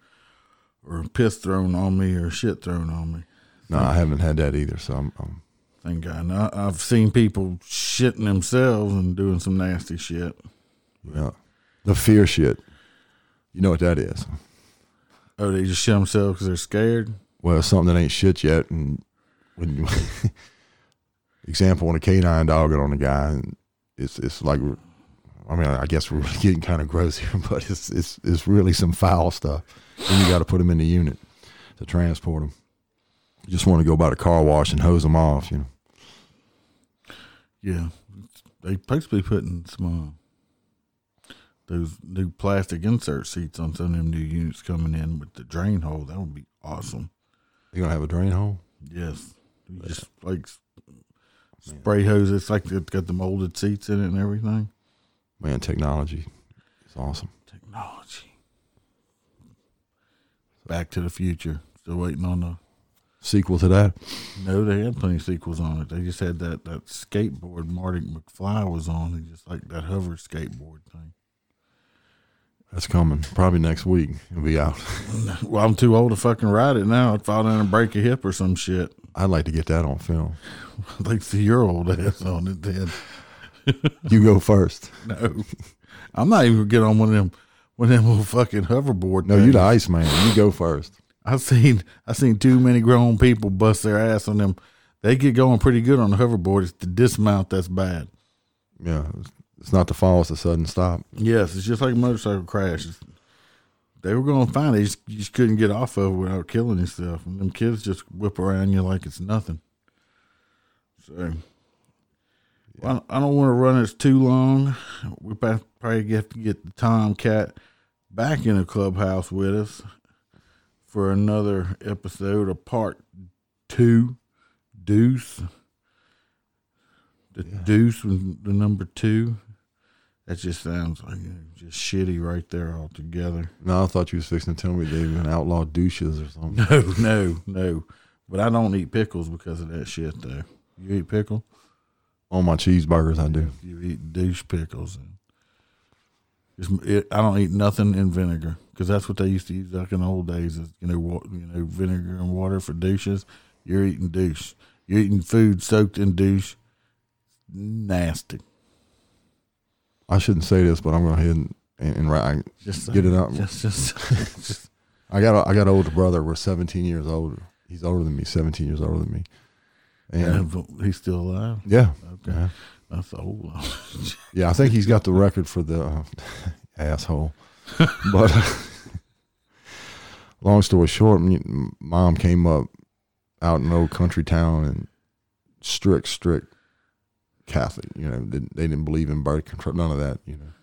or piss thrown on me, or shit thrown on me. No, I haven't had that either. So I'm, I'm Thank God. Now, I've seen people shitting themselves and doing some nasty shit. yeah. The fear shit. You know what that is? Oh, they just shit themselves because they're scared. Well, something that ain't shit yet, and when you example when a canine dog got on a guy, and it's it's like, I mean, I guess we're getting kind of gross here, but it's it's it's really some foul stuff. And you got to put them in the unit to transport them. You just want to go by the car wash and hose them off, you know. Yeah, they supposed to be putting some uh, those new plastic insert seats on some of them new units coming in with the drain hole. That would be awesome. You gonna have a drain hole? Yes, you just like spray hose. It's like it's got the molded seats in it and everything. Man, technology is awesome. Technology. Back to the Future. Still waiting on the. Sequel to that? No, they had plenty of sequels on it. They just had that that skateboard Marty McFly was on. He just like that hover skateboard thing. That's coming probably next week. It'll be out. Well, I'm too old to fucking ride it now. I'd fall down and break a hip or some shit. I'd like to get that on film. I'd like to see your old ass on it then. You go first. No, I'm not even gonna get on one of them one of them little fucking hoverboard. No, you the ice man. You go first. I seen I seen too many grown people bust their ass on them. They get going pretty good on the hoverboard. It's the dismount that's bad. Yeah, it's- not the fall; it's a sudden stop. Yes, it's just like a motorcycle crash. It's- they were going fine. They just, you just couldn't get off of it without killing yourself. And them kids just whip around you like it's nothing. So, well, I don't want to run this too long. We probably have to get the Tomcat back in the clubhouse with us for another episode of part two, Deuce. The Deuce was the number two. That just sounds like just shitty right there altogether. No, I thought you was fixing to tell me they even outlaw douches or something. No, no, no. But I don't eat pickles because of that shit, though. You eat pickle? On my cheeseburgers, I do. You eat douche pickles. And it's, it, I don't eat nothing in vinegar because that's what they used to use back in the old days. Is you know, wa- you know, vinegar and water for douches. You're eating douche. You're eating food soaked in douche. Nasty. I shouldn't say this, but I'm going ahead and and, and I Just get it out. Just, just, just. I got a, I got an older brother. We're 17 years older. He's older than me. 17 years older than me. And And he's still alive. yeah, Okay. yeah, That's old. yeah. I think he's got the record for the uh, asshole. But long story short, mom came up out in an old country town and strict, strict Catholic. You know, they, they didn't believe in birth control, none of that. You know.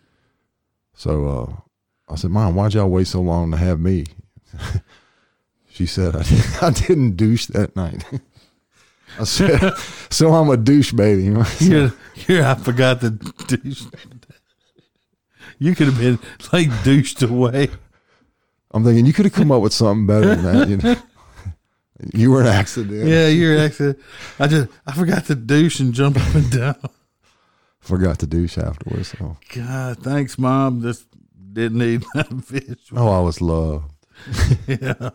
So uh, I said, Mom, why'd y'all wait so long to have me? she said, I, I didn't douche that night. I said, so I'm a douche baby. Here, here, I forgot the douche. You could have been like douched away. I'm thinking you could have come up with something better than that. You know, you were an accident. Yeah, you're accident. I just I forgot to douche and jump up and down. Forgot to douche afterwards. So. God, thanks, mom. Just didn't need that visual. Oh, I was loved. yeah.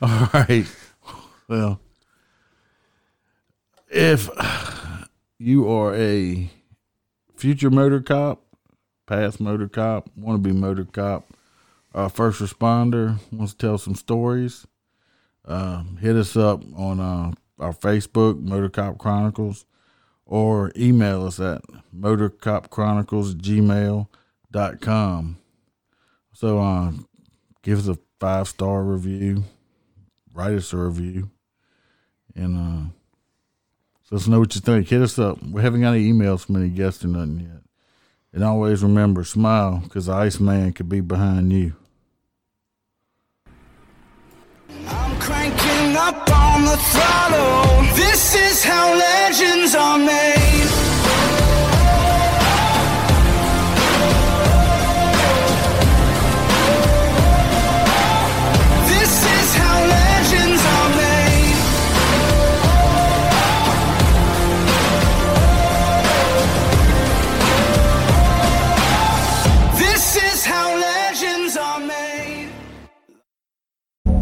All right. Well, if you are a future motor cop, past motor cop, want to be motor cop, uh, first responder, wants to tell some stories, uh, hit us up on uh, our Facebook, Motor Cop Chronicles, or email us at motorcopchronicles gmail.com. So uh, give us a five star review, write us a review, and uh, let us know what you think. Hit us up. We haven't got any emails from any guests or nothing yet. And always remember, smile, because the Iceman could be behind you. I'm cranking up on the throttle. This is how legends are made.